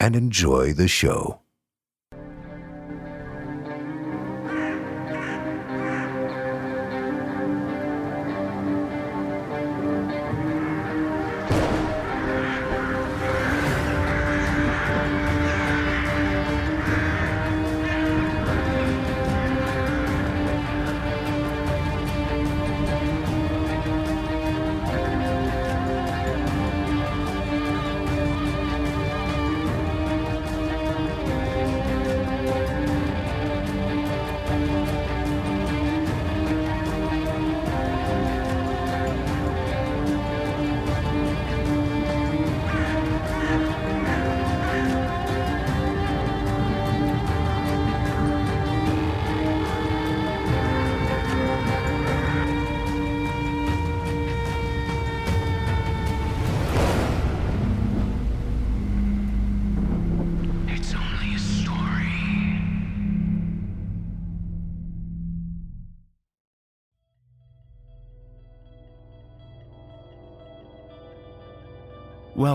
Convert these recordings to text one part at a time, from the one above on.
and enjoy the show.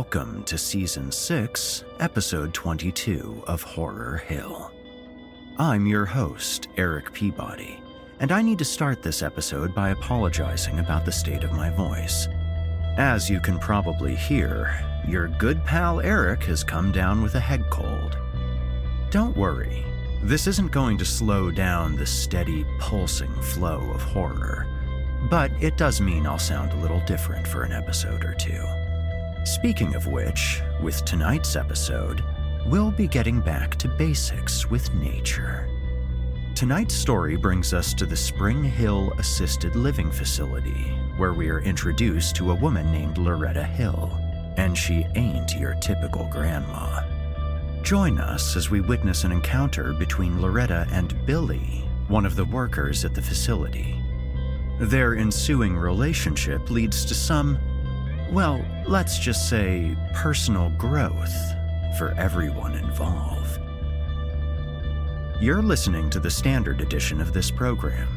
Welcome to Season 6, Episode 22 of Horror Hill. I'm your host, Erik Peabody, and I need to start this episode by apologizing about the state of my voice. As you can probably hear, your good pal Erik has come down with a head cold. Don't worry, this isn't going to slow down the steady, pulsing flow of horror, but it does mean I'll sound a little different for an episode or two. Speaking of which, with tonight's episode, we'll be getting back to basics with nature. Tonight's story brings us to the Spring Hill Assisted Living Facility, where we are introduced to a woman named Loretta Hill, and she ain't your typical grandma. Join us as we witness an encounter between Loretta and Billy, one of the workers at the facility. Their ensuing relationship leads to some, well, let's just say personal growth for everyone involved. You're listening to the standard edition of this program.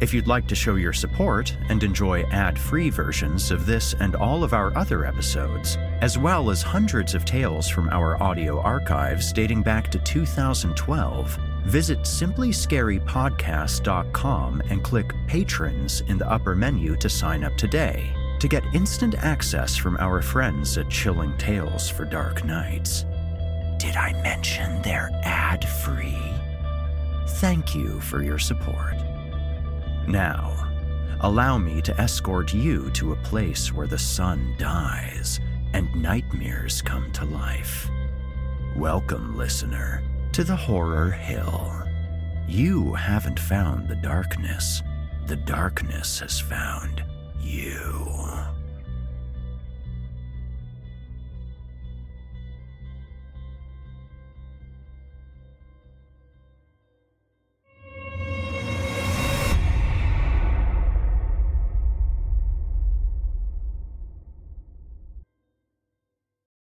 If you'd like to show your support and enjoy ad free versions of this and all of our other episodes, as well as hundreds of tales from our audio archives dating back to 2012, visit simplyscarypodcast.com and click Patrons in the upper menu to sign up today to get instant access from our friends at Chilling Tales for Dark Nights. Did I mention they're ad free? Thank you for your support. Now, allow me to escort you to a place where the sun dies and nightmares come to life. Welcome, listener, to the Horror Hill. You haven't found the darkness, the darkness has found you.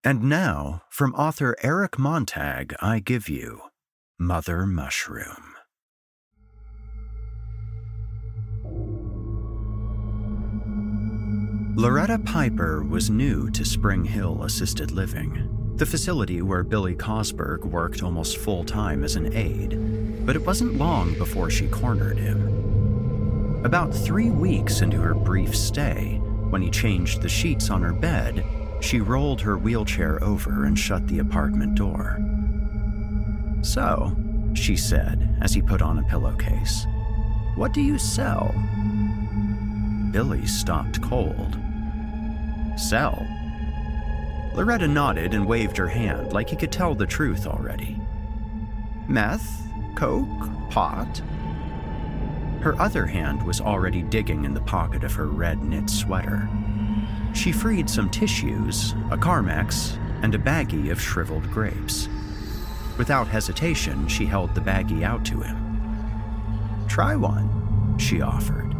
And now, from author Eric Montag, I give you Mother Mushroom. Loretta Piper was new to Spring Hill Assisted Living, the facility where Billy Cosberg worked almost full time as an aide, but it wasn't long before she cornered him. About three weeks into her brief stay, when he changed the sheets on her bed, she rolled her wheelchair over and shut the apartment door. So, she said as he put on a pillowcase, what do you sell? Billy stopped cold. Sell? Loretta nodded and waved her hand like he could tell the truth already. Meth? Coke? Pot? Her other hand was already digging in the pocket of her red knit sweater. She freed some tissues, a Carmex, and a baggie of shriveled grapes. Without hesitation, she held the baggie out to him. Try one, she offered.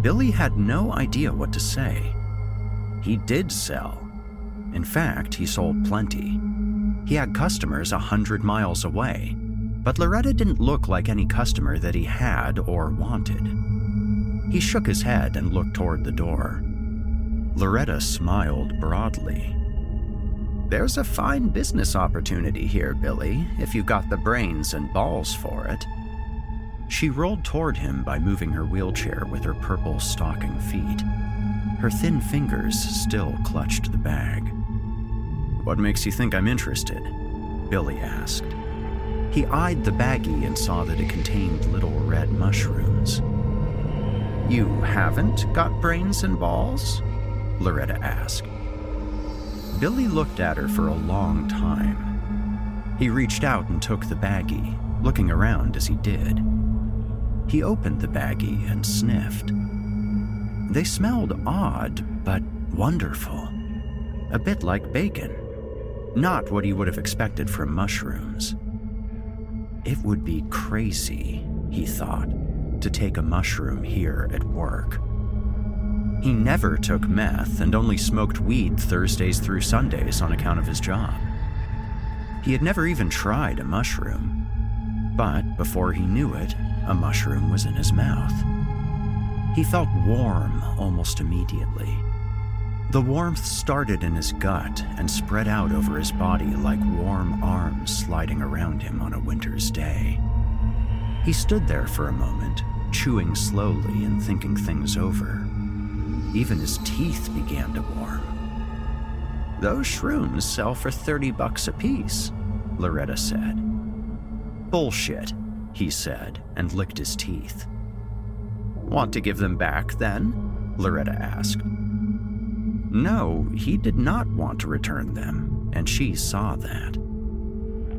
Billy had no idea what to say. He did sell. In fact, he sold plenty. He had customers a hundred miles away, but Loretta didn't look like any customer that he had or wanted. He shook his head and looked toward the door. Loretta smiled broadly. There's a fine business opportunity here, Billy, if you got the brains and balls for it. She rolled toward him by moving her wheelchair with her purple stocking feet. Her thin fingers still clutched the bag. What makes you think I'm interested? Billy asked. He eyed the baggie and saw that it contained little red mushrooms. You haven't got brains and balls? Loretta asked. Billy looked at her for a long time. He reached out and took the baggie, looking around as he did. He opened the baggie and sniffed. They smelled odd, but wonderful. A bit like bacon. Not what he would have expected from mushrooms. It would be crazy, he thought, to take a mushroom here at work. He never took meth and only smoked weed Thursdays through Sundays on account of his job. He had never even tried a mushroom. But before he knew it, a mushroom was in his mouth. He felt warm almost immediately. The warmth started in his gut and spread out over his body like warm arms sliding around him on a winter's day. He stood there for a moment, chewing slowly and thinking things over. Even his teeth began to warm. Those shrooms sell for 30 bucks apiece, Loretta said. Bullshit, he said, and licked his teeth. Want to give them back, then? Loretta asked. No, he did not want to return them, and she saw that.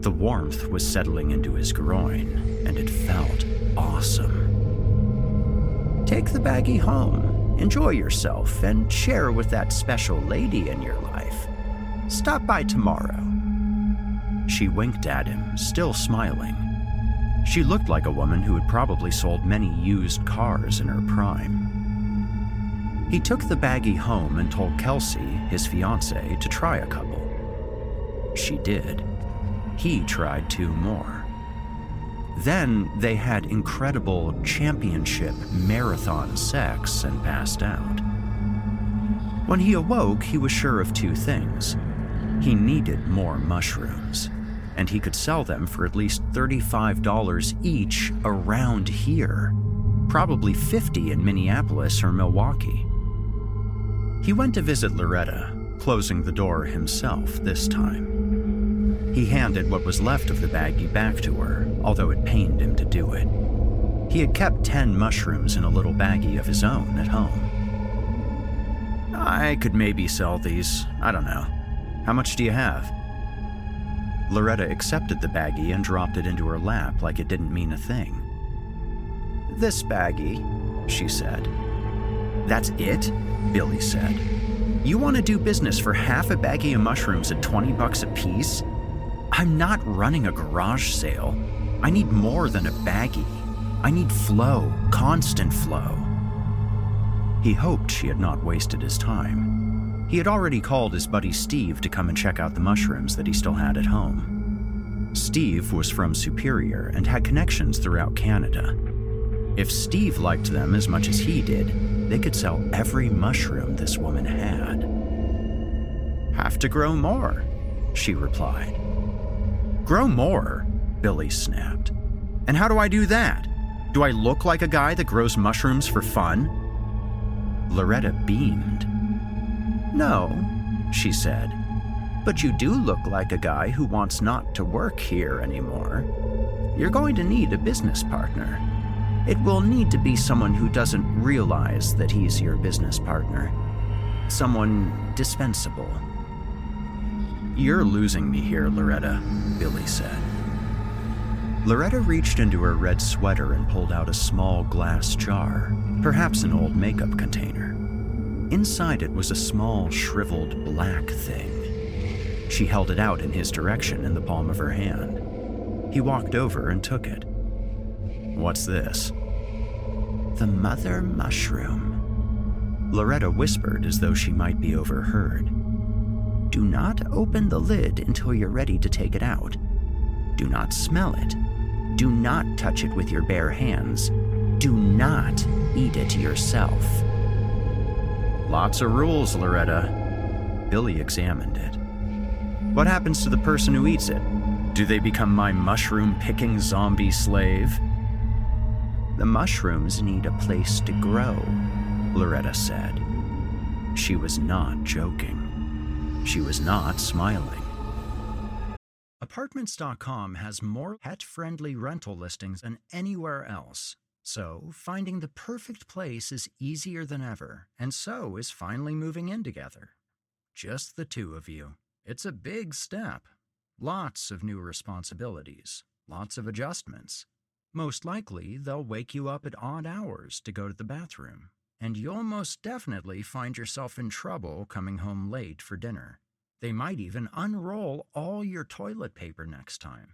The warmth was settling into his groin, and it felt awesome. Take the baggie home, enjoy yourself, and share with that special lady in your life. Stop by tomorrow. She winked at him, still smiling. She looked like a woman who had probably sold many used cars in her prime. He took the baggie home and told Kelsey, his fiancee, to try a couple. She did. He tried two more. Then they had incredible championship marathon sex and passed out. When he awoke, he was sure of two things. He needed more mushrooms, and he could sell them for at least $35 each around here, probably 50 in Minneapolis or Milwaukee. He went to visit Loretta, closing the door himself this time. He handed what was left of the baggie back to her, although it pained him to do it. He had kept 10 mushrooms in a little baggie of his own at home. I could maybe sell these. I don't know. How much do you have? Loretta accepted the baggie and dropped it into her lap like it didn't mean a thing. This baggie, she said. That's it? Billy said. You want to do business for half a baggie of mushrooms at 20 bucks a piece? I'm not running a garage sale. I need more than a baggie. I need flow, constant flow. He hoped she had not wasted his time. He had already called his buddy Steve to come and check out the mushrooms that he still had at home. Steve was from Superior and had connections throughout Canada. If Steve liked them as much as he did, they could sell every mushroom this woman had. Have to grow more, she replied. Grow more, Billy snapped. And how do I do that? Do I look like a guy that grows mushrooms for fun? Loretta beamed. No, she said, but you do look like a guy who wants not to work here anymore. You're going to need a business partner. It will need to be someone who doesn't realize that he's your business partner. Someone dispensable. You're losing me here, Loretta, Billy said. Loretta reached into her red sweater and pulled out a small glass jar, perhaps an old makeup container. Inside it was a small, shriveled black thing. She held it out in his direction in the palm of her hand. He walked over and took it. What's this? The mother mushroom. Loretta whispered as though she might be overheard. Do not open the lid until you're ready to take it out. Do not smell it. Do not touch it with your bare hands. Do not eat it yourself. Lots of rules, Loretta. Billy examined it. What happens to the person who eats it? Do they become my mushroom picking zombie slave? The mushrooms need a place to grow, Loretta said. She was not joking. She was not smiling. Apartments.com has more pet friendly rental listings than anywhere else. So, finding the perfect place is easier than ever, and so is finally moving in together. Just the two of you. It's a big step. Lots of new responsibilities, lots of adjustments. Most likely, they'll wake you up at odd hours to go to the bathroom, and you'll most definitely find yourself in trouble coming home late for dinner. They might even unroll all your toilet paper next time.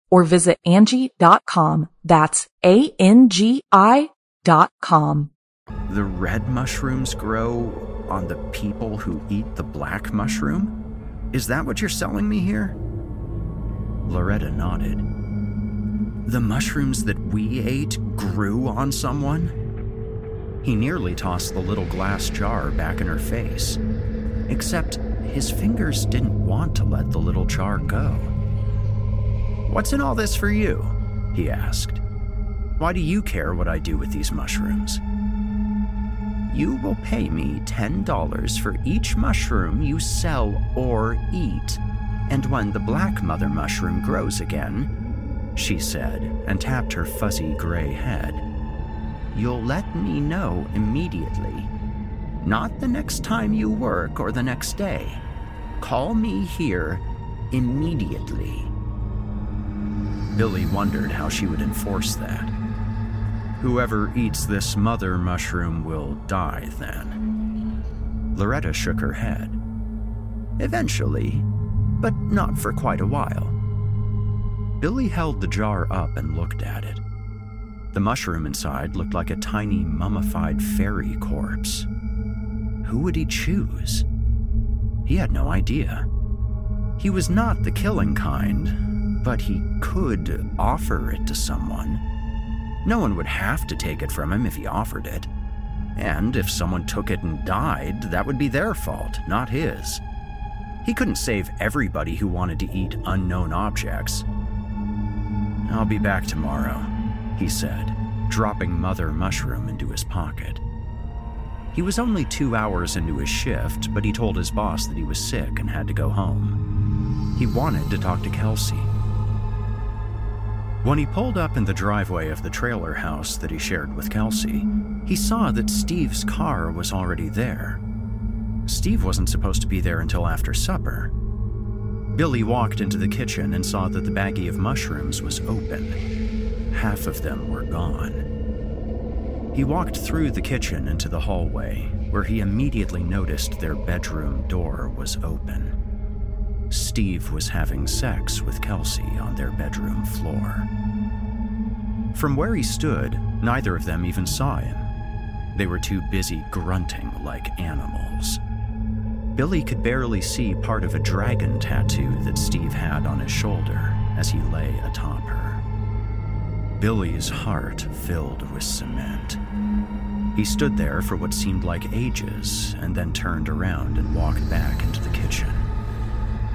or visit Angi.com. That's A-N-G-I dot com. the red mushrooms grow on the people who eat the black mushroom? Is that what you're selling me here? Loretta nodded. The mushrooms that we ate grew on someone? He nearly tossed the little glass jar back in her face. Except his fingers didn't want to let the little jar go. What's in all this for you? he asked. Why do you care what I do with these mushrooms? You will pay me $10 for each mushroom you sell or eat. And when the black mother mushroom grows again, she said, and tapped her fuzzy gray head, you'll let me know immediately. Not the next time you work or the next day. Call me here immediately. Billy wondered how she would enforce that. Whoever eats this mother mushroom will die then. Loretta shook her head. Eventually, but not for quite a while. Billy held the jar up and looked at it. The mushroom inside looked like a tiny mummified fairy corpse. Who would he choose? He had no idea. He was not the killing kind, but he could offer it to someone. No one would have to take it from him if he offered it. And if someone took it and died, that would be their fault, not his. He couldn't save everybody who wanted to eat unknown objects. I'll be back tomorrow, he said, dropping Mother Mushroom into his pocket. He was only two hours into his shift, but he told his boss that he was sick and had to go home. He wanted to talk to Kelsey. When he pulled up in the driveway of the trailer house that he shared with Kelsey, he saw that Steve's car was already there. Steve wasn't supposed to be there until after supper. Billy walked into the kitchen and saw that the baggie of mushrooms was open. Half of them were gone. He walked through the kitchen into the hallway, where he immediately noticed their bedroom door was open. Steve was having sex with Kelsey on their bedroom floor. From where he stood, neither of them even saw him. They were too busy grunting like animals. Billy could barely see part of a dragon tattoo that Steve had on his shoulder as he lay atop her. Billy's heart filled with cement. He stood there for what seemed like ages and then turned around and walked back into the kitchen.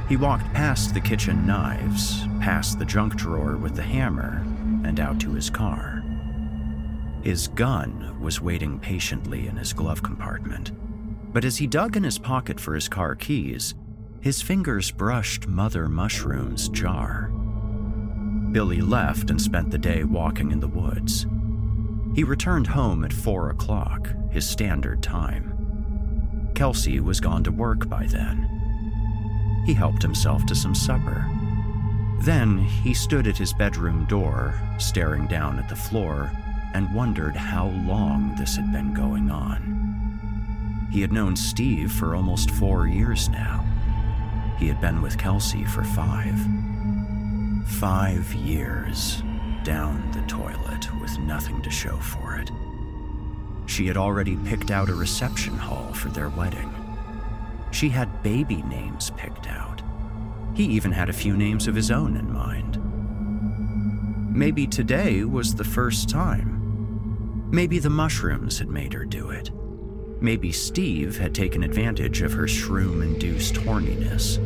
He walked past the kitchen knives, past the junk drawer with the hammer, and out to his car. His gun was waiting patiently in his glove compartment, but as he dug in his pocket for his car keys, his fingers brushed Mother Mushroom's jar. Billy left and spent the day walking in the woods. He returned home at four o'clock, his standard time. Kelsey was gone to work by then. He helped himself to some supper. Then he stood at his bedroom door, staring down at the floor, and wondered how long this had been going on. He had known Steve for almost four years now. He had been with Kelsey for five. Five years down the toilet with nothing to show for it. She had already picked out a reception hall for their wedding. She had baby names picked out. He even had a few names of his own in mind. Maybe today was the first time. Maybe the mushrooms had made her do it. Maybe Steve had taken advantage of her shroom induced horniness.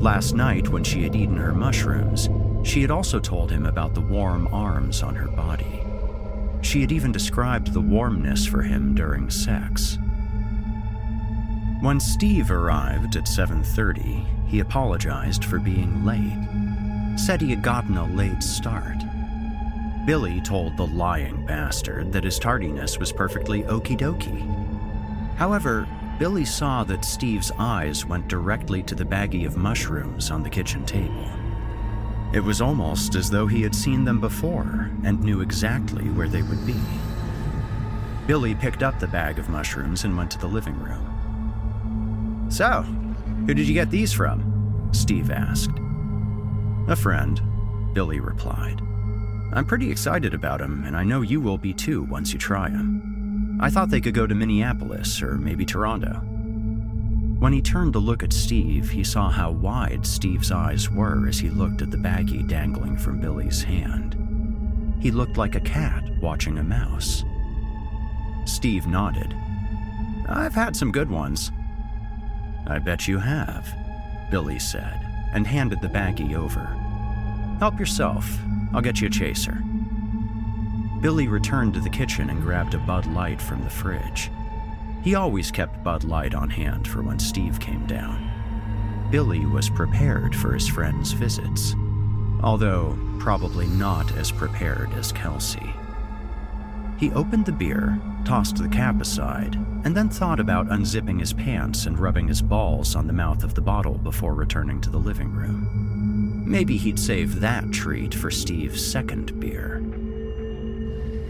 Last night, when she had eaten her mushrooms, she had also told him about the warm arms on her body. She had even described the warmness for him during sex. When Steve arrived at 7:30, he apologized for being late. Said he had gotten a late start. Billy told the lying bastard that his tardiness was perfectly okie dokie. However, Billy saw that Steve's eyes went directly to the baggie of mushrooms on the kitchen table. It was almost as though he had seen them before and knew exactly where they would be. Billy picked up the bag of mushrooms and went to the living room. So, who did you get these from? Steve asked. A friend, Billy replied. I'm pretty excited about him, and I know you will be too once you try him. I thought they could go to Minneapolis or maybe Toronto. When he turned to look at Steve, he saw how wide Steve's eyes were as he looked at the baggie dangling from Billy's hand. He looked like a cat watching a mouse. Steve nodded. I've had some good ones. I bet you have, Billy said, and handed the baggie over. Help yourself. I'll get you a chaser. Billy returned to the kitchen and grabbed a Bud Light from the fridge. He always kept Bud Light on hand for when Steve came down. Billy was prepared for his friend's visits, although probably not as prepared as Kelsey. He opened the beer, tossed the cap aside, and then thought about unzipping his pants and rubbing his balls on the mouth of the bottle before returning to the living room. Maybe he'd save that treat for Steve's second beer.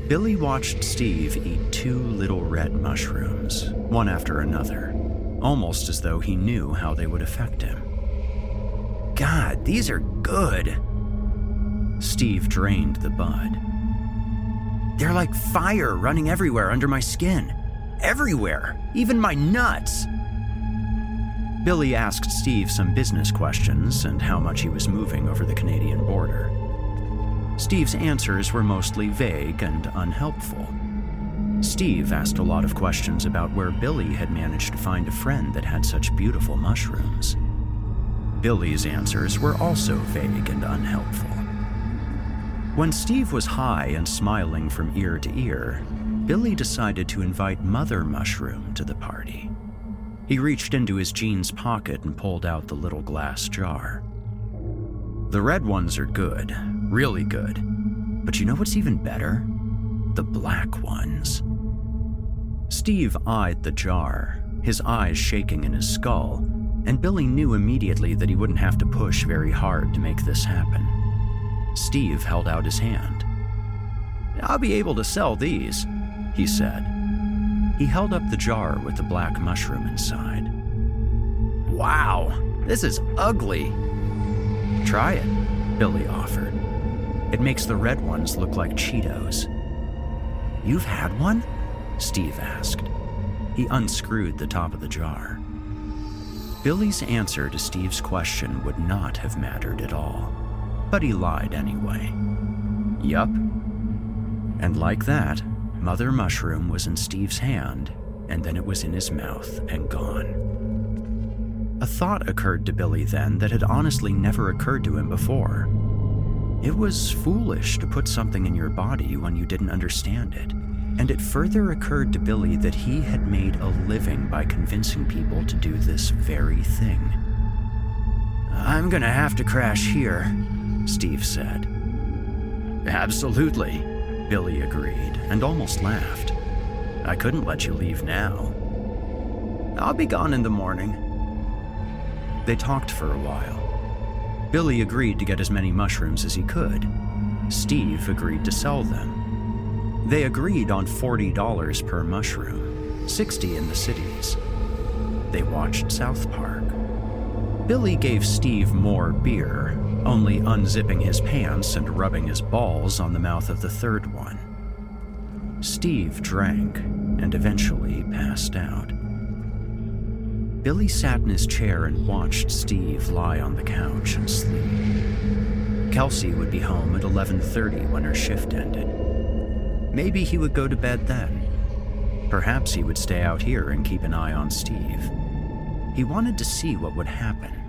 Billy watched Steve eat two little red mushrooms, one after another, almost as though he knew how they would affect him. God, these are good. Steve drained the bud. They're like fire running everywhere under my skin. Everywhere, even my nuts. Billy asked Steve some business questions and how much he was moving over the Canadian border. Steve's answers were mostly vague and unhelpful. Steve asked a lot of questions about where Billy had managed to find a friend that had such beautiful mushrooms. Billy's answers were also vague and unhelpful. When Steve was high and smiling from ear to ear, Billy decided to invite Mother Mushroom to the party. He reached into his jeans pocket and pulled out the little glass jar. The red ones are good, really good. But you know what's even better? The black ones. Steve eyed the jar, his eyes shaking in his skull, and Billy knew immediately that he wouldn't have to push very hard to make this happen. Steve held out his hand. I'll be able to sell these, he said. He held up the jar with the black mushroom inside. Wow, this is ugly. Try it, Billy offered. It makes the red ones look like Cheetos. You've had one? Steve asked. He unscrewed the top of the jar. Billy's answer to Steve's question would not have mattered at all but he lied anyway. Yup. And like that, Mother Mushroom was in Steve's hand, and then it was in his mouth and gone. A thought occurred to Billy then that had honestly never occurred to him before. It was foolish to put something in your body when you didn't understand it, and it further occurred to Billy that he had made a living by convincing people to do this very thing. I'm gonna have to crash here, Steve said. Absolutely, Billy agreed and almost laughed. I couldn't let you leave now. I'll be gone in the morning. They talked for a while. Billy agreed to get as many mushrooms as he could. Steve agreed to sell them. They agreed on $40 per mushroom, 60 in the cities. They watched South Park. Billy gave Steve more beer, only unzipping his pants and rubbing his balls on the mouth of the third one. Steve drank and eventually passed out. Billy sat in his chair and watched Steve lie on the couch and sleep. Kelsey would be home at 11:30 when her shift ended. Maybe he would go to bed then. Perhaps he would stay out here and keep an eye on Steve. He wanted to see what would happen.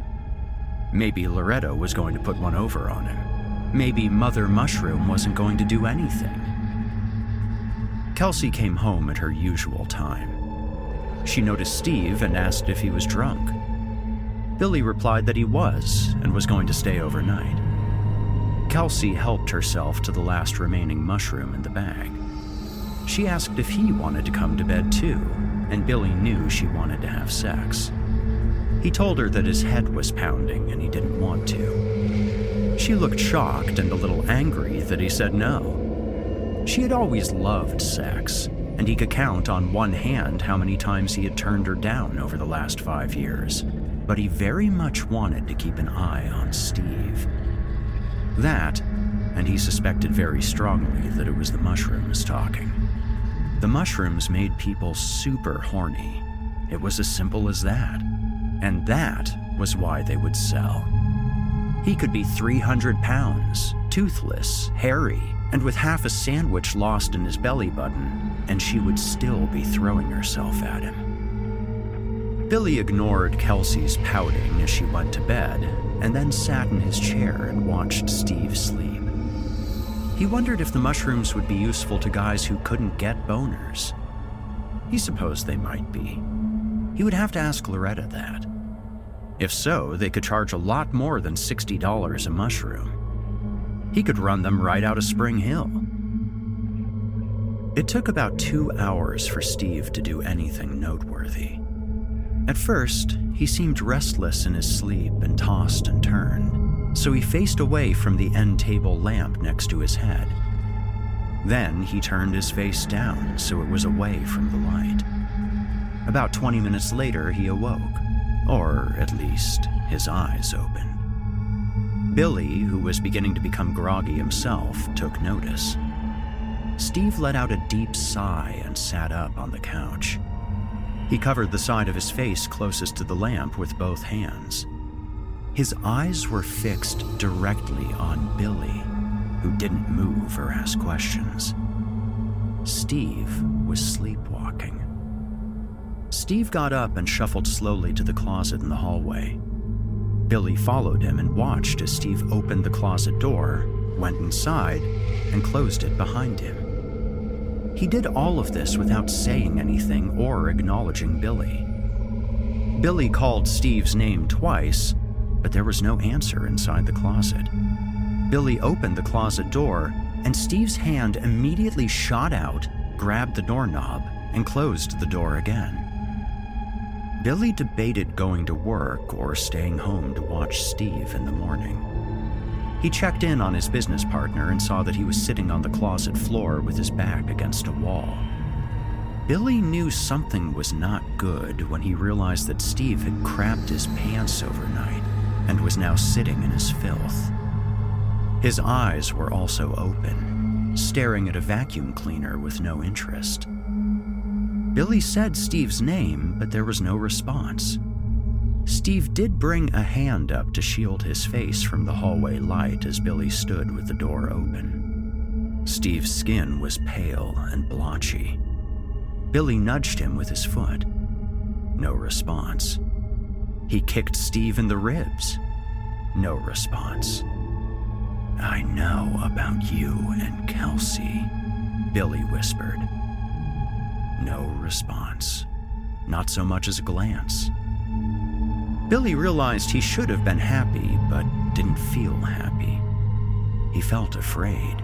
Maybe Loretta was going to put one over on him. Maybe Mother Mushroom wasn't going to do anything. Kelsey came home at her usual time. She noticed Steve and asked if he was drunk. Billy replied that he was and was going to stay overnight. Kelsey helped herself to the last remaining mushroom in the bag. She asked if he wanted to come to bed too, and Billy knew she wanted to have sex. He told her that his head was pounding and he didn't want to. She looked shocked and a little angry that he said no. She had always loved sex, and he could count on one hand how many times he had turned her down over the last five years. But he very much wanted to keep an eye on Steve. That, and he suspected very strongly that it was the mushrooms talking. The mushrooms made people super horny. It was as simple as that. And that was why they would sell. He could be 300 pounds, toothless, hairy, and with half a sandwich lost in his belly button, and she would still be throwing herself at him. Billy ignored Kelsey's pouting as she went to bed, and then sat in his chair and watched Steve sleep. He wondered if the mushrooms would be useful to guys who couldn't get boners. He supposed they might be. He would have to ask Loretta that. If so, they could charge a lot more than $60 a mushroom. He could run them right out of Spring Hill. It took about two hours for Steve to do anything noteworthy. At first, he seemed restless in his sleep and tossed and turned, so he faced away from the end table lamp next to his head. Then he turned his face down so it was away from the light. About 20 minutes later, he awoke, or at least his eyes opened. Billy, who was beginning to become groggy himself, took notice. Steve let out a deep sigh and sat up on the couch. He covered the side of his face closest to the lamp with both hands. His eyes were fixed directly on Billy, who didn't move or ask questions. Steve was sleepwalking. Steve got up and shuffled slowly to the closet in the hallway. Billy followed him and watched as Steve opened the closet door, went inside, and closed it behind him. He did all of this without saying anything or acknowledging Billy. Billy called Steve's name twice, but there was no answer inside the closet. Billy opened the closet door, and Steve's hand immediately shot out, grabbed the doorknob, and closed the door again. Billy debated going to work or staying home to watch Steve in the morning. He checked in on his business partner and saw that he was sitting on the closet floor with his back against a wall. Billy knew something was not good when he realized that Steve had crapped his pants overnight and was now sitting in his filth. His eyes were also open, staring at a vacuum cleaner with no interest. Billy said Steve's name, but there was no response. Steve did bring a hand up to shield his face from the hallway light as Billy stood with the door open. Steve's skin was pale and blotchy. Billy nudged him with his foot. No response. He kicked Steve in the ribs. No response. I know about you and Kelsey, Billy whispered. No response. Not so much as a glance. Billy realized he should have been happy, but didn't feel happy. He felt afraid.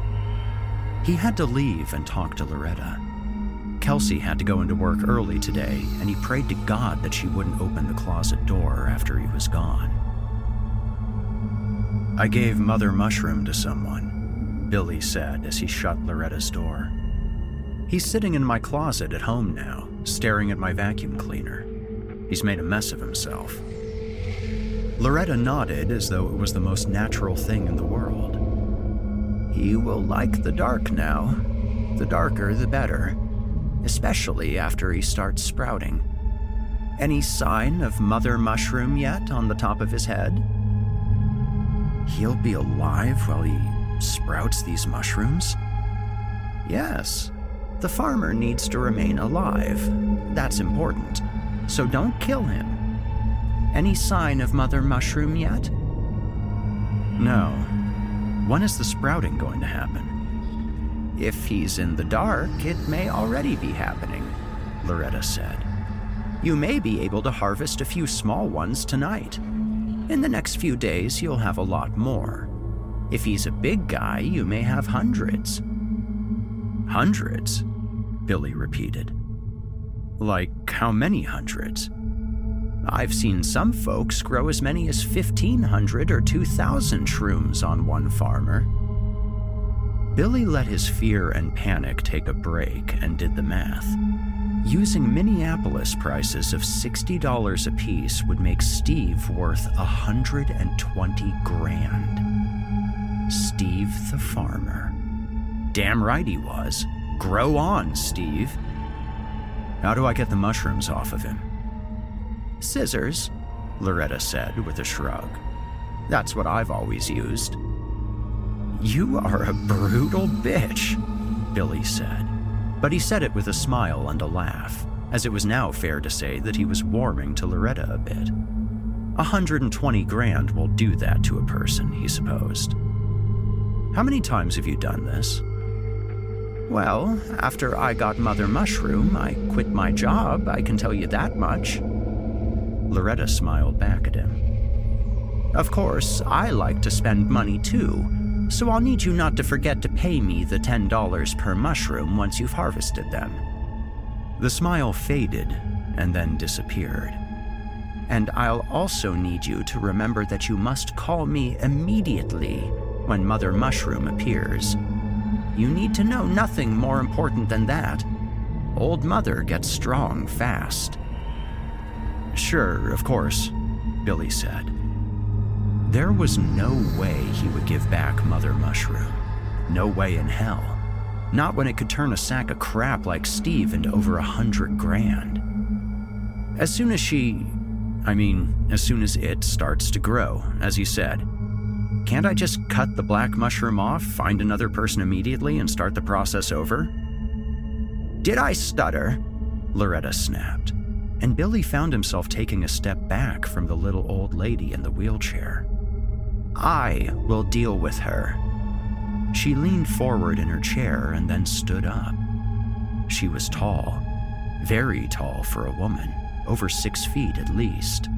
He had to leave and talk to Loretta. Kelsey had to go into work early today, and he prayed to God that she wouldn't open the closet door after he was gone. I gave Mother Mushroom to someone, Billy said as he shut Loretta's door. He's sitting in my closet at home now, staring at my vacuum cleaner. He's made a mess of himself. Loretta nodded as though it was the most natural thing in the world. He will like the dark now. The darker, the better, especially after he starts sprouting. Any sign of Mother Mushroom yet on the top of his head? He'll be alive while he sprouts these mushrooms? Yes. The farmer needs to remain alive. That's important. So don't kill him. Any sign of Mother Mushroom yet? No. When is the sprouting going to happen? If he's in the dark, it may already be happening, Loretta said. You may be able to harvest a few small ones tonight. In the next few days, you'll have a lot more. If he's a big guy, you may have hundreds. Hundreds? Billy repeated. Like how many hundreds? I've seen some folks grow as many as 1,500 or 2,000 shrooms on one farmer. Billy let his fear and panic take a break and did the math. Using Minneapolis prices of $60 apiece would make Steve worth 120 grand. Steve the farmer. Damn right he was. Grow on, Steve. How do I get the mushrooms off of him? Scissors, Loretta said with a shrug. That's what I've always used. You are a brutal bitch, Billy said. But he said it with a smile and a laugh, as it was now fair to say that he was warming to Loretta a bit. A 120 grand will do that to a person, he supposed. How many times have you done this? Well, after I got Mother Mushroom, I quit my job, I can tell you that much. Loretta smiled back at him. Of course, I like to spend money too, so I'll need you not to forget to pay me the $10 per mushroom once you've harvested them. The smile faded and then disappeared. And I'll also need you to remember that you must call me immediately when Mother Mushroom appears. You need to know nothing more important than that. Old Mother gets strong fast. Sure, of course, Billy said. There was no way he would give back Mother Mushroom. No way in hell. Not when it could turn a sack of crap like Steve into over a hundred grand. As soon as she. I mean, as soon as it starts to grow, as he said. Can't I just cut the black mushroom off, find another person immediately, and start the process over? Did I stutter? Loretta snapped and Billy found himself taking a step back from the little old lady in the wheelchair. I will deal with her. She leaned forward in her chair and then stood up. She was tall, very tall for a woman, over six feet at least.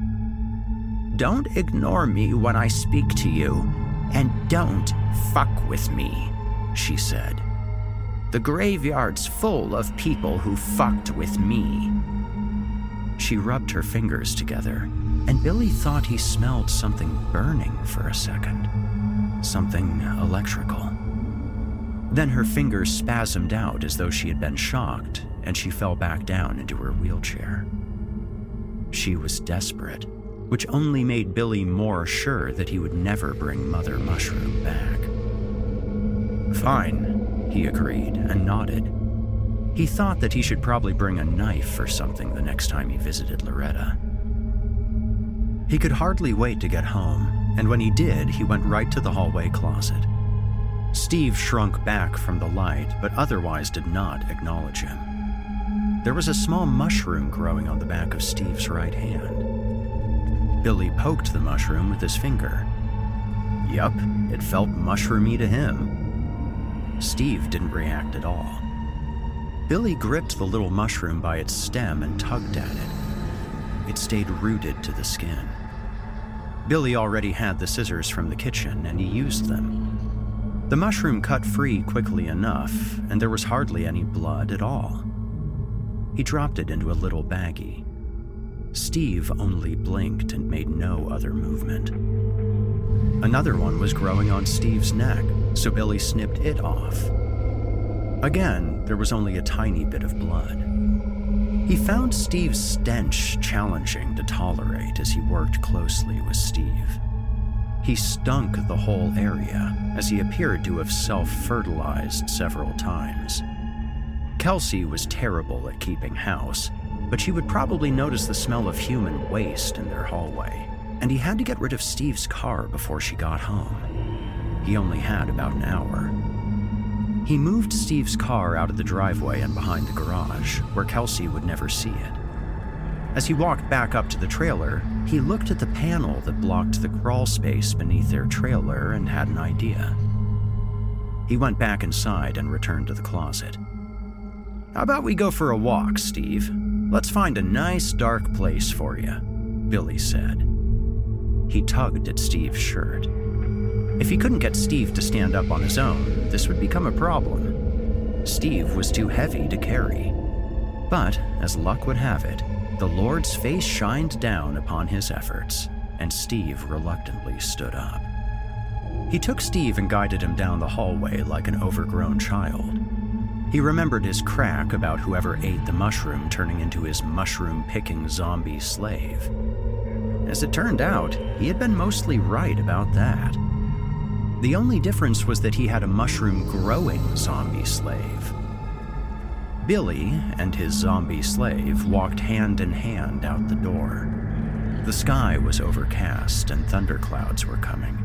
Don't ignore me when I speak to you, and don't fuck with me, she said. The graveyard's full of people who fucked with me. She rubbed her fingers together, and Billy thought he smelled something burning for a second. Something electrical. Then her fingers spasmed out as though she had been shocked, and she fell back down into her wheelchair. She was desperate, which only made Billy more sure that he would never bring Mother Mushroom back. Fine, he agreed and nodded. He thought that he should probably bring a knife or something the next time he visited Loretta. He could hardly wait to get home, and when he did, he went right to the hallway closet. Steve shrunk back from the light, but otherwise did not acknowledge him. There was a small mushroom growing on the back of Steve's right hand. Billy poked the mushroom with his finger. Yup, it felt mushroomy to him. Steve didn't react at all. Billy gripped the little mushroom by its stem and tugged at it. It stayed rooted to the skin. Billy already had the scissors from the kitchen and he used them. The mushroom cut free quickly enough, and there was hardly any blood at all. He dropped it into a little baggie. Steve only blinked and made no other movement. Another one was growing on Steve's neck, so Billy snipped it off Again, there was only a tiny bit of blood. He found Steve's stench challenging to tolerate as he worked closely with Steve. He stunk the whole area, as he appeared to have self fertilized several times. Kelsey was terrible at keeping house, but she would probably notice the smell of human waste in their hallway, and he had to get rid of Steve's car before she got home. He only had about an hour. He moved Steve's car out of the driveway and behind the garage, where Kelsey would never see it. As he walked back up to the trailer, he looked at the panel that blocked the crawl space beneath their trailer and had an idea. He went back inside and returned to the closet. How about we go for a walk, Steve? Let's find a nice dark place for you, Billy said. He tugged at Steve's shirt. If he couldn't get Steve to stand up on his own, this would become a problem. Steve was too heavy to carry. But, as luck would have it, the Lord's face shined down upon his efforts, and Steve reluctantly stood up. He took Steve and guided him down the hallway like an overgrown child. He remembered his crack about whoever ate the mushroom turning into his mushroom picking zombie slave. As it turned out, he had been mostly right about that. The only difference was that he had a mushroom growing zombie slave. Billy and his zombie slave walked hand in hand out the door. The sky was overcast and thunderclouds were coming.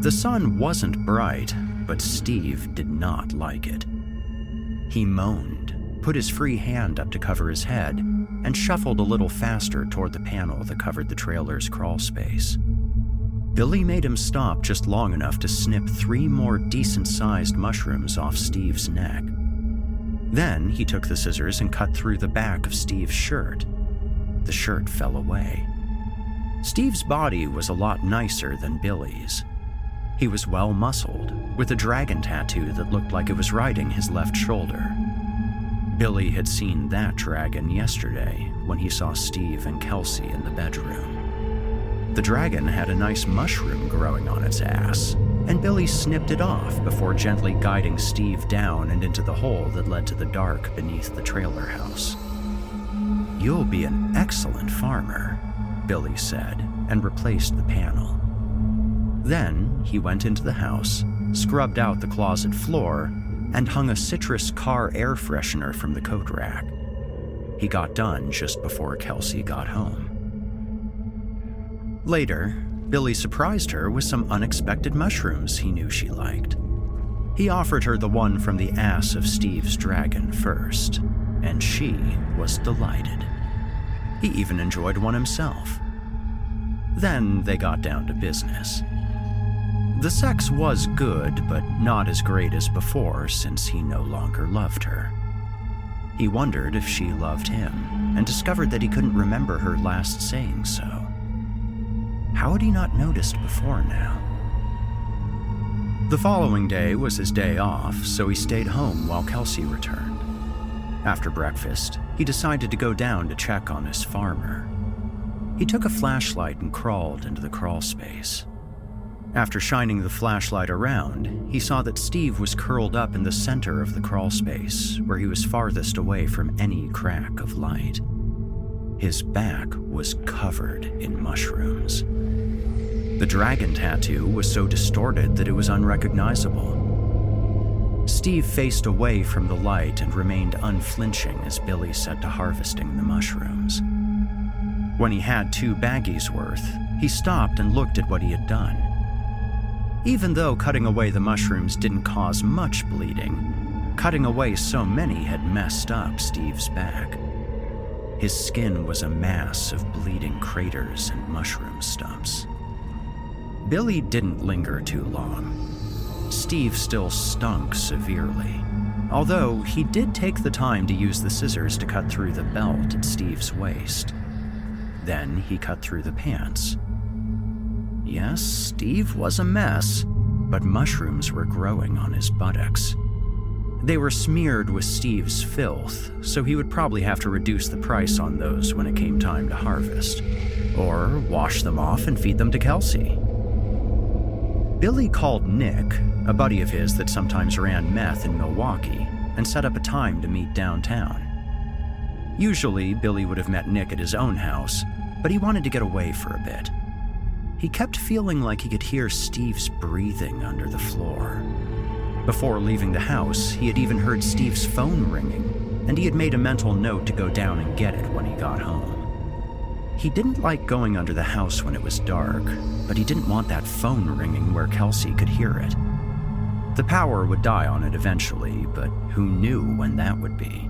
The sun wasn't bright, but Steve did not like it. He moaned, put his free hand up to cover his head, and shuffled a little faster toward the panel that covered the trailer's crawl space. Billy made him stop just long enough to snip three more decent sized mushrooms off Steve's neck. Then he took the scissors and cut through the back of Steve's shirt. The shirt fell away. Steve's body was a lot nicer than Billy's. He was well muscled, with a dragon tattoo that looked like it was riding his left shoulder. Billy had seen that dragon yesterday when he saw Steve and Kelsey in the bedroom. The dragon had a nice mushroom growing on its ass, and Billy snipped it off before gently guiding Steve down and into the hole that led to the dark beneath the trailer house. You'll be an excellent farmer, Billy said, and replaced the panel. Then he went into the house, scrubbed out the closet floor, and hung a citrus car air freshener from the coat rack. He got done just before Kelsey got home. Later, Billy surprised her with some unexpected mushrooms he knew she liked. He offered her the one from the ass of Steve's dragon first, and she was delighted. He even enjoyed one himself. Then they got down to business. The sex was good, but not as great as before since he no longer loved her. He wondered if she loved him, and discovered that he couldn't remember her last saying so. How had he not noticed before now? The following day was his day off, so he stayed home while Kelsey returned. After breakfast, he decided to go down to check on his farmer. He took a flashlight and crawled into the crawl space. After shining the flashlight around, he saw that Steve was curled up in the center of the crawl space, where he was farthest away from any crack of light. His back was covered in mushrooms. The dragon tattoo was so distorted that it was unrecognizable. Steve faced away from the light and remained unflinching as Billy set to harvesting the mushrooms. When he had two baggies worth, he stopped and looked at what he had done. Even though cutting away the mushrooms didn't cause much bleeding, cutting away so many had messed up Steve's back. His skin was a mass of bleeding craters and mushroom stumps. Billy didn't linger too long. Steve still stunk severely, although he did take the time to use the scissors to cut through the belt at Steve's waist. Then he cut through the pants. Yes, Steve was a mess, but mushrooms were growing on his buttocks. They were smeared with Steve's filth, so he would probably have to reduce the price on those when it came time to harvest, or wash them off and feed them to Kelsey. Billy called Nick, a buddy of his that sometimes ran meth in Milwaukee, and set up a time to meet downtown. Usually, Billy would have met Nick at his own house, but he wanted to get away for a bit. He kept feeling like he could hear Steve's breathing under the floor. Before leaving the house, he had even heard Steve's phone ringing, and he had made a mental note to go down and get it when he got home. He didn't like going under the house when it was dark, but he didn't want that phone ringing where Kelsey could hear it. The power would die on it eventually, but who knew when that would be?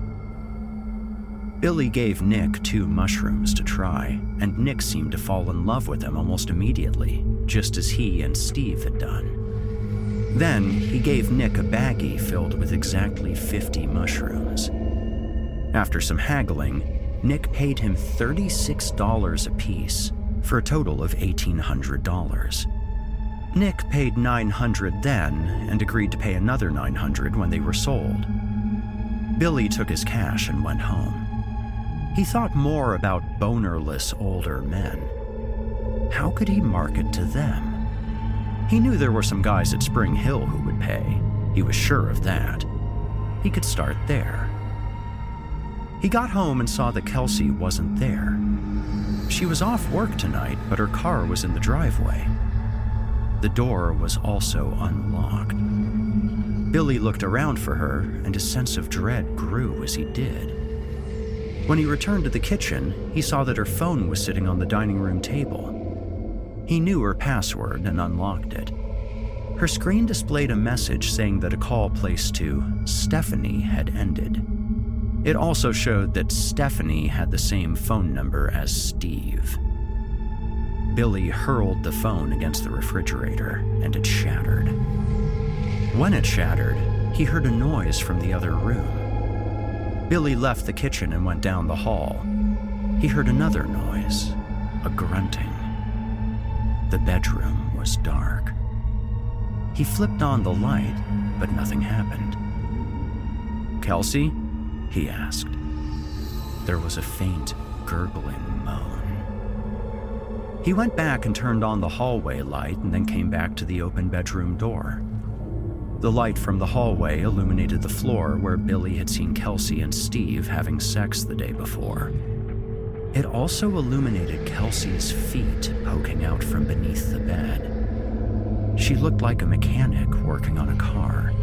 Billy gave Nick two mushrooms to try, and Nick seemed to fall in love with them almost immediately, just as he and Steve had done. Then he gave Nick a baggie filled with exactly 50 mushrooms. After some haggling, Nick paid him $36 apiece for a total of $1,800. Nick paid 900 then and agreed to pay another 900 when they were sold. Billy took his cash and went home. He thought more about bonerless older men. How could he market to them? He knew there were some guys at Spring Hill who would pay. He was sure of that. He could start there. He got home and saw that Kelsey wasn't there. She was off work tonight, but her car was in the driveway. The door was also unlocked. Billy looked around for her, and his sense of dread grew as he did. When he returned to the kitchen, he saw that her phone was sitting on the dining room table. He knew her password and unlocked it. Her screen displayed a message saying that a call placed to Stephanie had ended. It also showed that Stephanie had the same phone number as Steve. Billy hurled the phone against the refrigerator and it shattered. When it shattered, he heard a noise from the other room. Billy left the kitchen and went down the hall. He heard another noise, a grunting. The bedroom was dark. He flipped on the light, but nothing happened. Kelsey? he asked. There was a faint, gurgling moan. He went back and turned on the hallway light and then came back to the open bedroom door. The light from the hallway illuminated the floor where Billy had seen Kelsey and Steve having sex the day before. It also illuminated Kelsey's feet poking out from beneath the bed. She looked like a mechanic working on a car.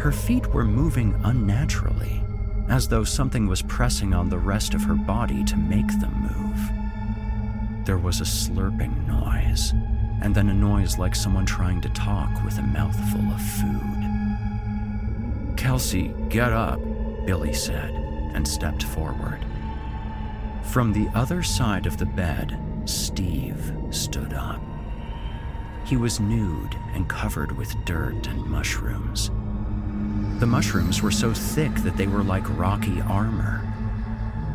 Her feet were moving unnaturally, as though something was pressing on the rest of her body to make them move. There was a slurping noise, and then a noise like someone trying to talk with a mouthful of food. Kelsey, get up, Billy said, and stepped forward. From the other side of the bed, Steve stood up. He was nude and covered with dirt and mushrooms. The mushrooms were so thick that they were like rocky armor.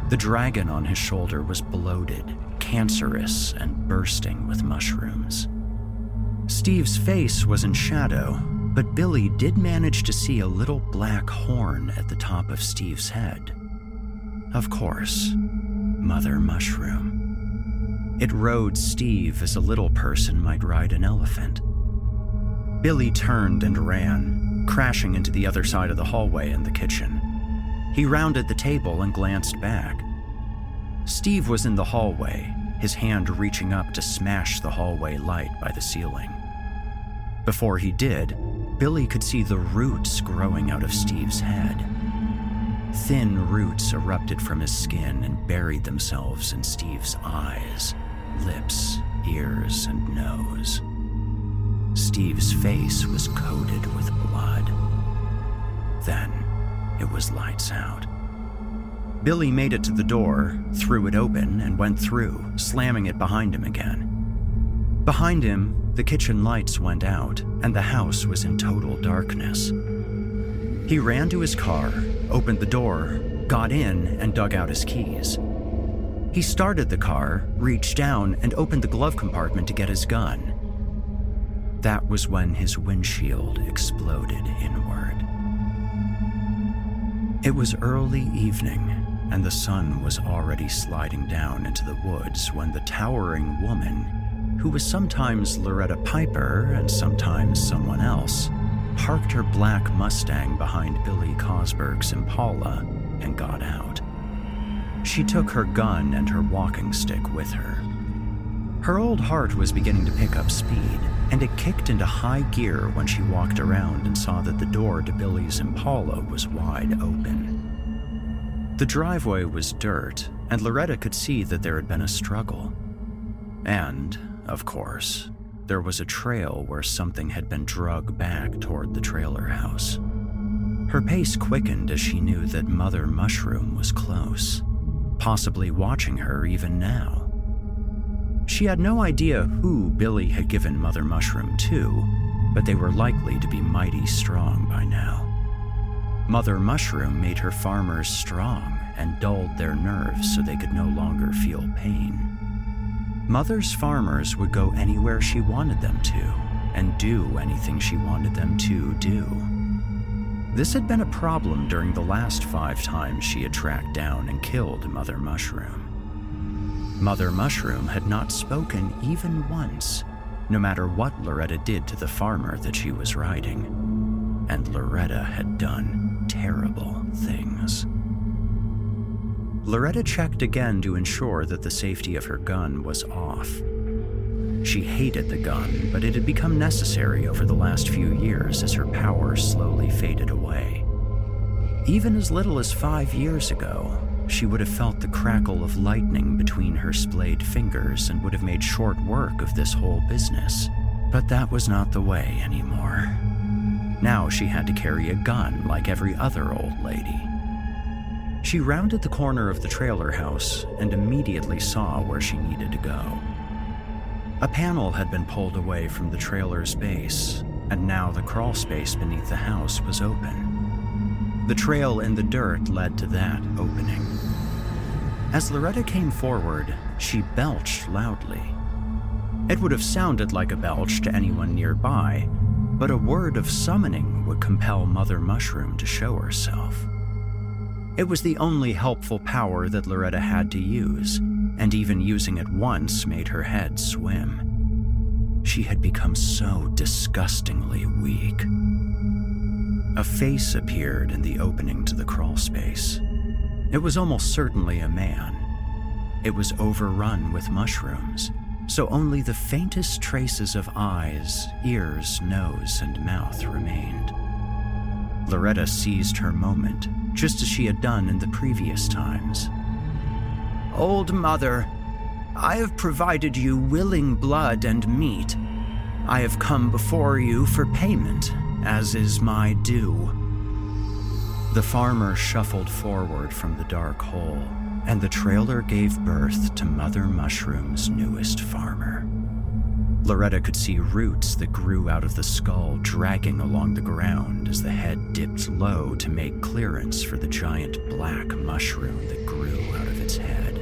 The dragon on his shoulder was bloated, cancerous, and bursting with mushrooms. Steve's face was in shadow, but Billy did manage to see a little black horn at the top of Steve's head. Of course, Mother Mushroom. It rode Steve as a little person might ride an elephant. Billy turned and ran, crashing into the other side of the hallway and the kitchen. He rounded the table and glanced back. Steve was in the hallway, his hand reaching up to smash the hallway light by the ceiling. Before he did, Billy could see the roots growing out of Steve's head. Thin roots erupted from his skin and buried themselves in Steve's eyes, lips, ears, and nose. Steve's face was coated with blood. Then it was lights out. Billy made it to the door, threw it open, and went through, slamming it behind him again. Behind him, the kitchen lights went out, and the house was in total darkness. He ran to his car, opened the door, got in, and dug out his keys. He started the car, reached down, and opened the glove compartment to get his gun. That was when his windshield exploded inward. It was early evening, and the sun was already sliding down into the woods when the towering woman, who was sometimes Loretta Piper and sometimes someone else, parked her black Mustang behind Billy Cosberg's Impala and got out. She took her gun and her walking stick with her. Her old heart was beginning to pick up speed, and it kicked into high gear when she walked around and saw that the door to Billy's Impala was wide open. The driveway was dirt, and Loretta could see that there had been a struggle. And, of course, there was a trail where something had been dragged back toward the trailer house. Her pace quickened as she knew that Mother Mushroom was close, possibly watching her even now. She had no idea who Billy had given Mother Mushroom to, but they were likely to be mighty strong by now. Mother Mushroom made her farmers strong and dulled their nerves so they could no longer feel pain. Mother's farmers would go anywhere she wanted them to and do anything she wanted them to do. This had been a problem during the last five times she had tracked down and killed Mother Mushroom. Mother Mushroom had not spoken even once, no matter what Loretta did to the farmer that she was riding. And Loretta had done terrible things. Loretta checked again to ensure that the safety of her gun was off. She hated the gun, but it had become necessary over the last few years as her power slowly faded away. Even as little as five years ago, she would have felt the crackle of lightning between her splayed fingers and would have made short work of this whole business. But that was not the way anymore. Now she had to carry a gun like every other old lady. She rounded the corner of the trailer house and immediately saw where she needed to go. A panel had been pulled away from the trailer's base, and now the crawl space beneath the house was open. The trail in the dirt led to that opening. As Loretta came forward, she belched loudly. It would have sounded like a belch to anyone nearby, but a word of summoning would compel Mother Mushroom to show herself. It was the only helpful power that Loretta had to use, and even using it once made her head swim. She had become so disgustingly weak. A face appeared in the opening to the crawl space. It was almost certainly a man. It was overrun with mushrooms, so only the faintest traces of eyes, ears, nose, and mouth remained. Loretta seized her moment, just as she had done in the previous times. Old Mother, I have provided you willing blood and meat. I have come before you for payment, as is my due. The farmer shuffled forward from the dark hole, and the trailer gave birth to Mother Mushroom's newest farmer. Loretta could see roots that grew out of the skull dragging along the ground as the head dipped low to make clearance for the giant black mushroom that grew out of its head.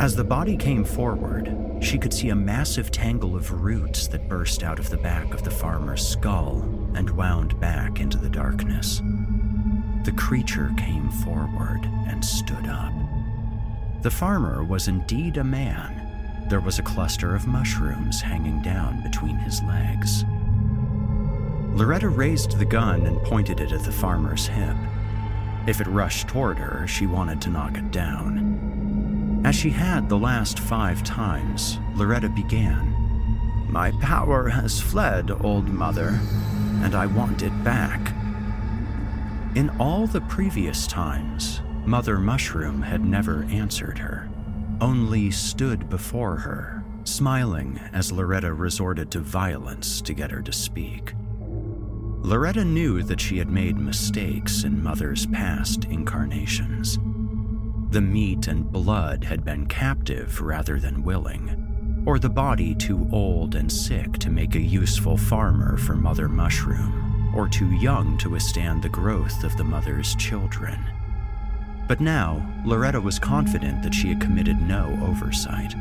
As the body came forward, she could see a massive tangle of roots that burst out of the back of the farmer's skull and wound back into the darkness. The creature came forward and stood up. The farmer was indeed a man there was a cluster of mushrooms hanging down between his legs. Loretta raised the gun and pointed it at the farmer's hip. If it rushed toward her, she wanted to knock it down. As she had the last five times, Loretta began. My power has fled, old mother, and I want it back. In all the previous times, Mother Mushroom had never answered her only stood before her, smiling as Loretta resorted to violence to get her to speak. Loretta knew that she had made mistakes in Mother's past incarnations. The meat and blood had been captive rather than willing, or the body too old and sick to make a useful farmer for Mother Mushroom, or too young to withstand the growth of the mother's children. But now, Loretta was confident that she had committed no oversight.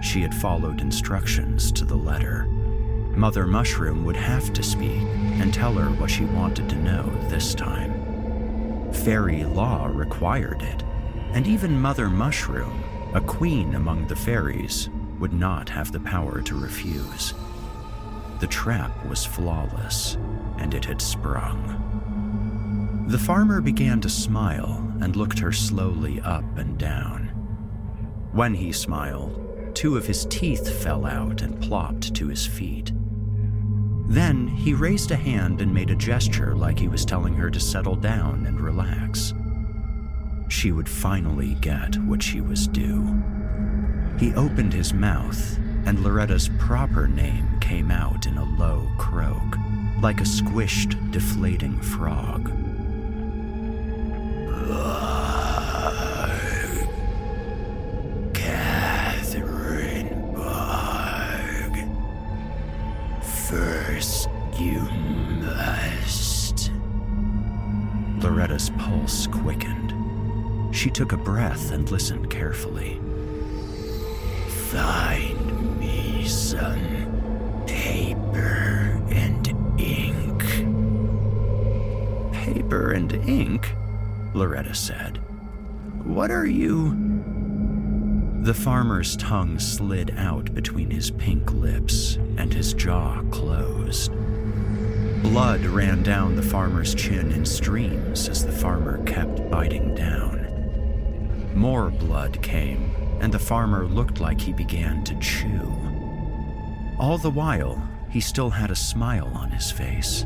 She had followed instructions to the letter. Mother Mushroom would have to speak and tell her what she wanted to know this time. Fairy law required it, and even Mother Mushroom, a queen among the fairies, would not have the power to refuse. The trap was flawless, and it had sprung. The farmer began to smile and looked her slowly up and down. When he smiled, two of his teeth fell out and plopped to his feet. Then he raised a hand and made a gesture like he was telling her to settle down and relax. She would finally get what she was due. He opened his mouth, and Loretta's proper name came out in a low croak, like a squished, deflating frog. Catherine. First, you must. Loretta's pulse quickened. She took a breath and listened carefully. Find some paper and ink. Paper and ink? Loretta said. What are you? The farmer's tongue slid out between his pink lips, and his jaw closed. Blood ran down the farmer's chin in streams as the farmer kept biting down. More blood came, and the farmer looked like he began to chew. All the while, he still had a smile on his face.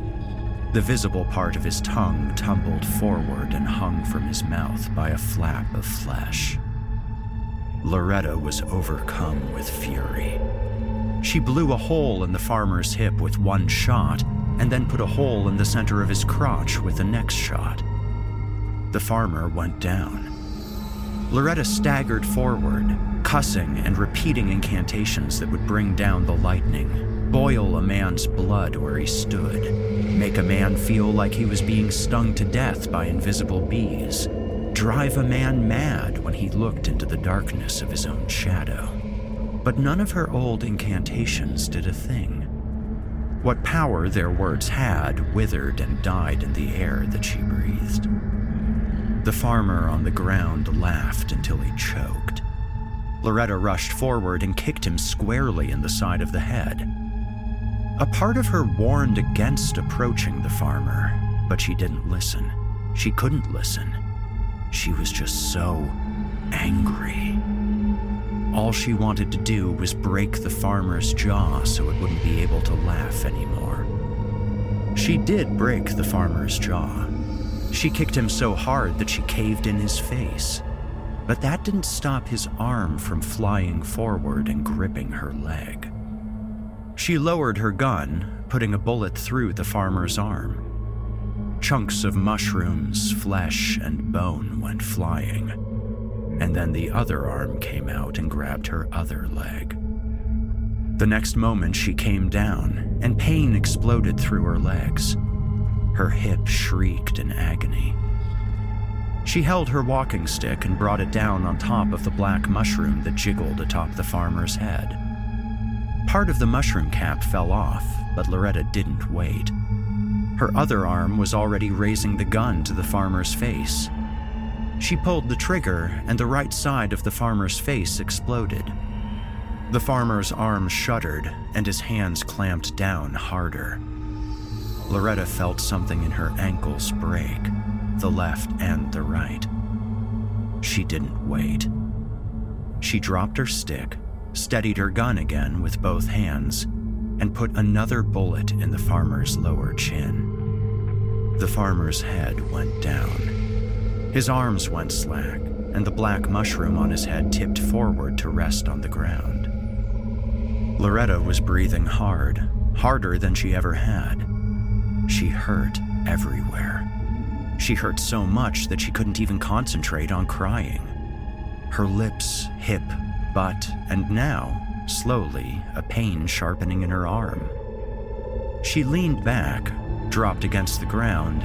The visible part of his tongue tumbled forward and hung from his mouth by a flap of flesh. Loretta was overcome with fury. She blew a hole in the farmer's hip with one shot and then put a hole in the center of his crotch with the next shot. The farmer went down. Loretta staggered forward, cussing and repeating incantations that would bring down the lightning, boil a man's blood where he stood, make a man feel like he was being stung to death by invisible bees, drive a man mad when he looked into the darkness of his own shadow. But none of her old incantations did a thing. What power their words had withered and died in the air that she breathed. The farmer on the ground laughed until he choked. Loretta rushed forward and kicked him squarely in the side of the head. A part of her warned against approaching the farmer, but she didn't listen. She couldn't listen. She was just so angry. All she wanted to do was break the farmer's jaw so it wouldn't be able to laugh anymore. She did break the farmer's jaw. She kicked him so hard that she caved in his face. But that didn't stop his arm from flying forward and gripping her leg. She lowered her gun, putting a bullet through the farmer's arm. Chunks of mushrooms, flesh, and bone went flying. And then the other arm came out and grabbed her other leg. The next moment, she came down, and pain exploded through her legs. Her hip shrieked in agony. She held her walking stick and brought it down on top of the black mushroom that jiggled atop the farmer's head. Part of the mushroom cap fell off, but Loretta didn't wait. Her other arm was already raising the gun to the farmer's face. She pulled the trigger, and the right side of the farmer's face exploded. The farmer's arm shuddered, and his hands clamped down harder. Loretta felt something in her ankles break, the left and the right. She didn't wait. She dropped her stick, steadied her gun again with both hands, and put another bullet in the farmer's lower chin. The farmer's head went down. His arms went slack, and the black mushroom on his head tipped forward to rest on the ground. Loretta was breathing hard, harder than she ever had. She hurt everywhere. She hurt so much that she couldn't even concentrate on crying. Her lips, hip, butt, and now, slowly, a pain sharpening in her arm. She leaned back, dropped against the ground,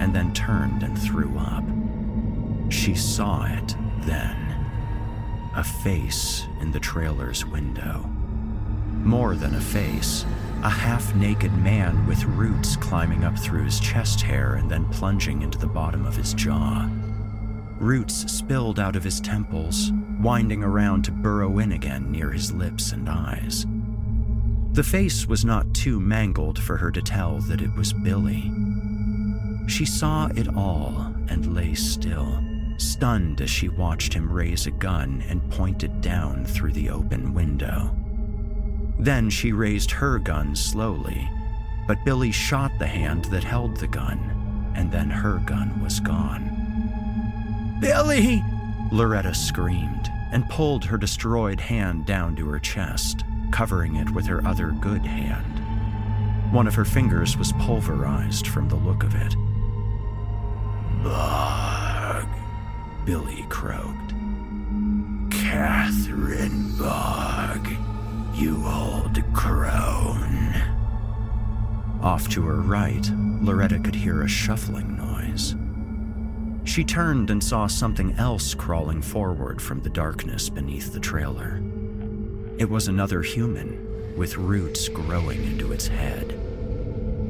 and then turned and threw up. She saw it then a face in the trailer's window. More than a face, a half naked man with roots climbing up through his chest hair and then plunging into the bottom of his jaw. Roots spilled out of his temples, winding around to burrow in again near his lips and eyes. The face was not too mangled for her to tell that it was Billy. She saw it all and lay still, stunned as she watched him raise a gun and point it down through the open window. Then she raised her gun slowly, but Billy shot the hand that held the gun, and then her gun was gone. Billy! Loretta screamed and pulled her destroyed hand down to her chest, covering it with her other good hand. One of her fingers was pulverized from the look of it. Bug, Billy croaked. Catherine Bug. You old crone. Off to her right, Loretta could hear a shuffling noise. She turned and saw something else crawling forward from the darkness beneath the trailer. It was another human, with roots growing into its head.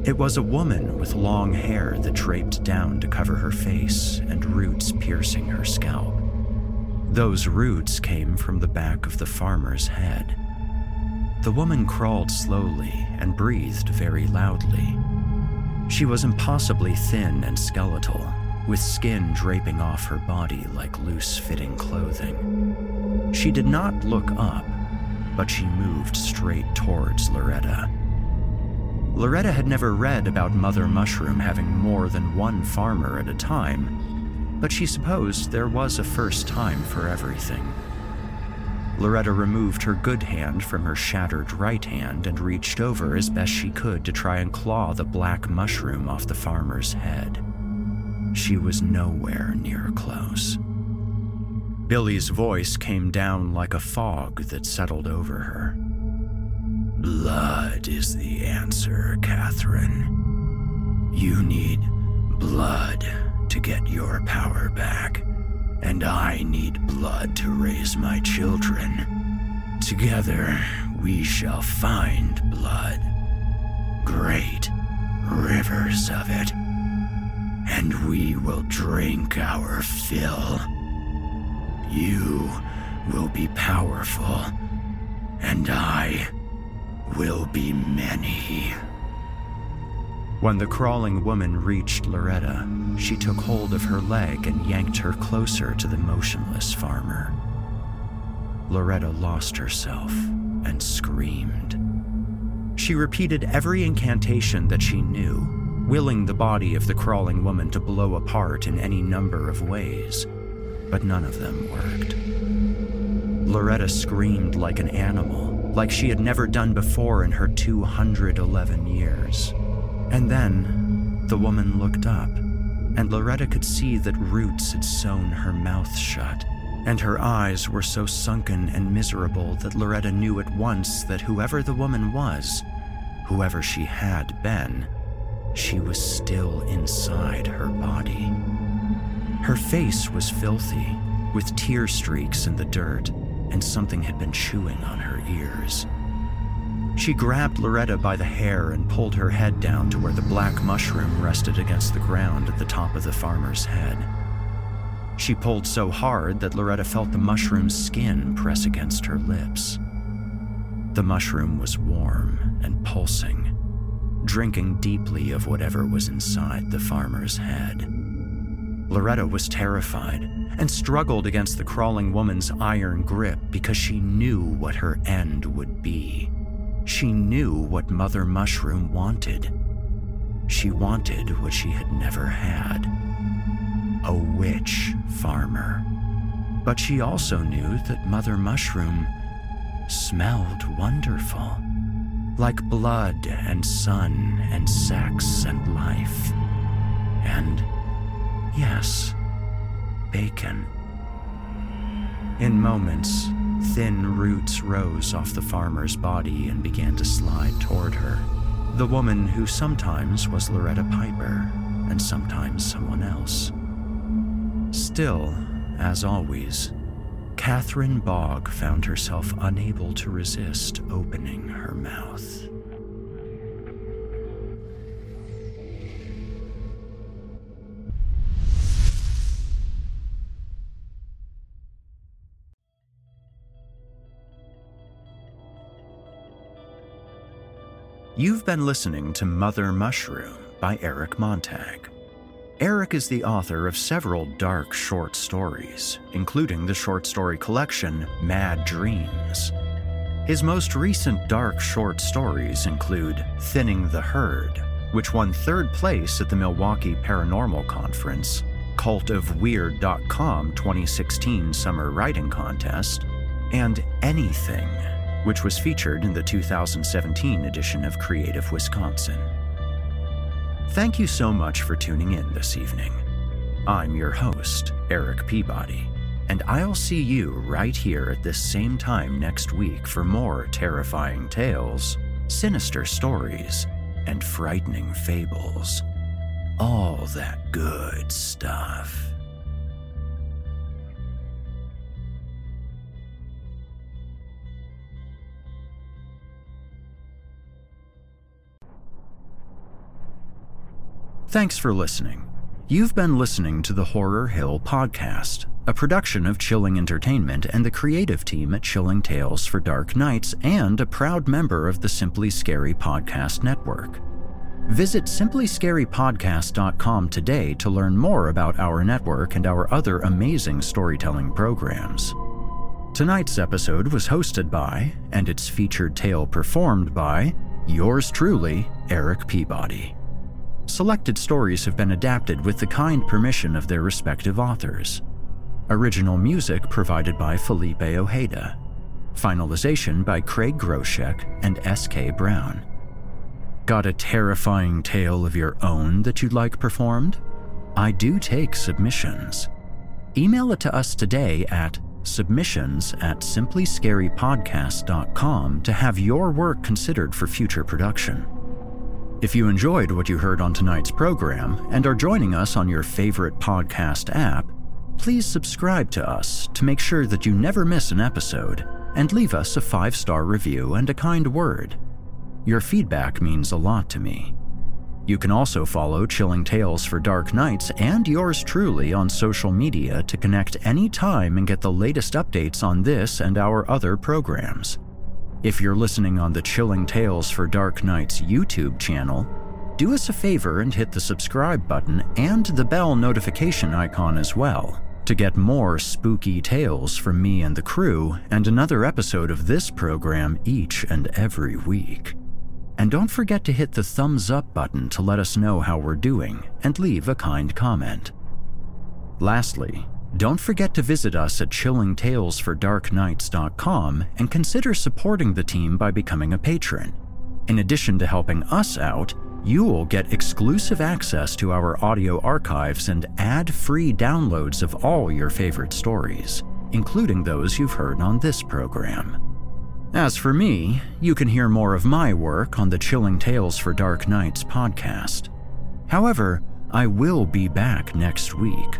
It was a woman with long hair that draped down to cover her face and roots piercing her scalp. Those roots came from the back of the farmer's head. The woman crawled slowly and breathed very loudly. She was impossibly thin and skeletal, with skin draping off her body like loose fitting clothing. She did not look up, but she moved straight towards Loretta. Loretta had never read about Mother Mushroom having more than one farmer at a time, but she supposed there was a first time for everything. Loretta removed her good hand from her shattered right hand and reached over as best she could to try and claw the black mushroom off the farmer's head. She was nowhere near close. Billy's voice came down like a fog that settled over her. Blood is the answer, Catherine. You need blood to get your power back and I need blood to raise my children. Together, we shall find blood. Great rivers of it. And we will drink our fill. You will be powerful, and I will be many. When the crawling woman reached Loretta, she took hold of her leg and yanked her closer to the motionless farmer. Loretta lost herself and screamed. She repeated every incantation that she knew, willing the body of the crawling woman to blow apart in any number of ways, but none of them worked. Loretta screamed like an animal, like she had never done before in her 211 years. And then the woman looked up, and Loretta could see that roots had sewn her mouth shut, and her eyes were so sunken and miserable that Loretta knew at once that whoever the woman was, whoever she had been, she was still inside her body. Her face was filthy, with tear streaks in the dirt, and something had been chewing on her ears. She grabbed Loretta by the hair and pulled her head down to where the black mushroom rested against the ground at the top of the farmer's head. She pulled so hard that Loretta felt the mushroom's skin press against her lips. The mushroom was warm and pulsing, drinking deeply of whatever was inside the farmer's head. Loretta was terrified and struggled against the crawling woman's iron grip because she knew what her end would be. She knew what Mother Mushroom wanted. She wanted what she had never had a witch farmer. But she also knew that Mother Mushroom smelled wonderful, like blood and sun and sex and life. And, yes, bacon. In moments, Thin roots rose off the farmer's body and began to slide toward her. The woman who sometimes was Loretta Piper and sometimes someone else. Still, as always, Catherine Bogg found herself unable to resist opening her mouth. You've been listening to Mother Mushroom by Eric Montag. Eric is the author of several dark short stories, including the short story collection Mad Dreams. His most recent dark short stories include Thinning the Herd, which won third place at the Milwaukee Paranormal Conference, CultOfWeird.com 2016 Summer Writing Contest, and Anything, which was featured in the 2017 edition of Creative Wisconsin. Thank you so much for tuning in this evening. I'm your host, Erik Peabody, and I'll see you right here at this same time next week for more terrifying tales, sinister stories, and frightening fables. All that good stuff. Thanks for listening. You've been listening to the Horror Hill Podcast, a production of Chilling Entertainment and the creative team at Chilling Tales for Dark Nights, and a proud member of the Simply Scary Podcast Network. Visit simplyscarypodcast.com today to learn more about our network and our other amazing storytelling programs. Tonight's episode was hosted by, and its featured tale performed by, yours truly, Erik Peabody. Selected stories have been adapted with the kind permission of their respective authors. Original music provided by Felipe Ojeda. Finalization by Craig Groshek and S.K. Brown. Got a terrifying tale of your own that you'd like performed? I do take submissions. Email it to us today at submissions at simplyscarypodcast.com to have your work considered for future production. If you enjoyed what you heard on tonight's program and are joining us on your favorite podcast app, please subscribe to us to make sure that you never miss an episode and leave us a five star review and a kind word. Your feedback means a lot to me. You can also follow Chilling Tales for Dark Nights and yours truly on social media to connect anytime and get the latest updates on this and our other programs. If you're listening on the Chilling Tales for Dark Nights YouTube channel, do us a favor and hit the subscribe button and the bell notification icon as well to get more spooky tales from me and the crew and another episode of this program each and every week. And don't forget to hit the thumbs up button to let us know how we're doing and leave a kind comment. Lastly, don't forget to visit us at chillingtalesfordarknights.com and consider supporting the team by becoming a patron. In addition to helping us out, you will get exclusive access to our audio archives and ad free downloads of all your favorite stories, including those you've heard on this program. As for me, you can hear more of my work on the Chilling Tales for Dark Nights podcast. However, I will be back next week